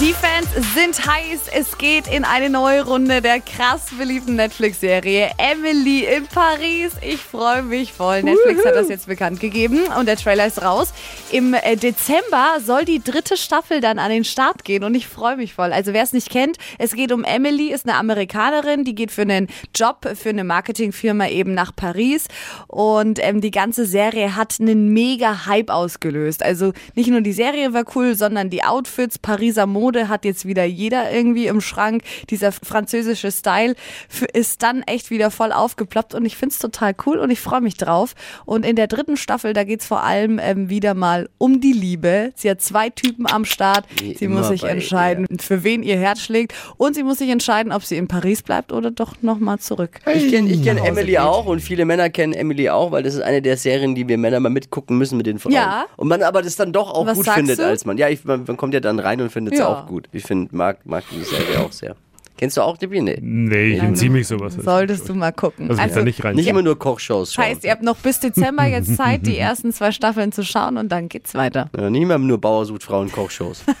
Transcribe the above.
Die Fans sind heiß. Es geht in eine neue Runde der krass beliebten Netflix-Serie Emily in Paris. Ich freue mich voll. Netflix hat das jetzt bekannt gegeben und der Trailer ist raus. Im äh, Dezember soll die dritte Staffel dann an den Start gehen und ich freue mich voll. Also wer es nicht kennt, es geht um Emily, ist eine Amerikanerin, die geht für einen Job für eine Marketingfirma eben nach Paris und ähm, die ganze Serie hat einen mega Hype ausgelöst. Also nicht nur die Serie war cool, sondern die Outfits, Pariser Mode hat jetzt wieder jeder irgendwie im Schrank. Dieser französische Style ist dann echt wieder voll aufgeploppt und ich finde es total cool und ich freue mich drauf. Und in der dritten Staffel, da geht es vor allem ähm, wieder mal um die Liebe. Sie hat zwei Typen am Start. Wie Sie muss sich entscheiden, für wen ihr Herz schlägt und sie muss sich entscheiden, ob sie in Paris bleibt oder doch nochmal zurück. Ich kenne ich kenn Emily geht. auch und viele Männer kennen Emily auch, weil das ist eine der Serien, die wir Männer mal mitgucken müssen mit den Frauen. Ja. Und man aber das dann doch auch Was gut findet du? als Mann. Ja, ich, man, man kommt ja dann rein und findet es Ja. auch gut. Ich finde, mag, mag die Serie auch sehr. Kennst du auch Dippi? Nee. Nee, ich entziehe mich sowas. Solltest du mal gucken. Also, da nicht rein. Nicht immer nur Kochshows schauen. Heißt, ihr habt noch bis Dezember jetzt Zeit, die ersten zwei Staffeln zu schauen und dann geht's weiter. Ja, nicht immer nur Bauer sucht Frauen Kochshows.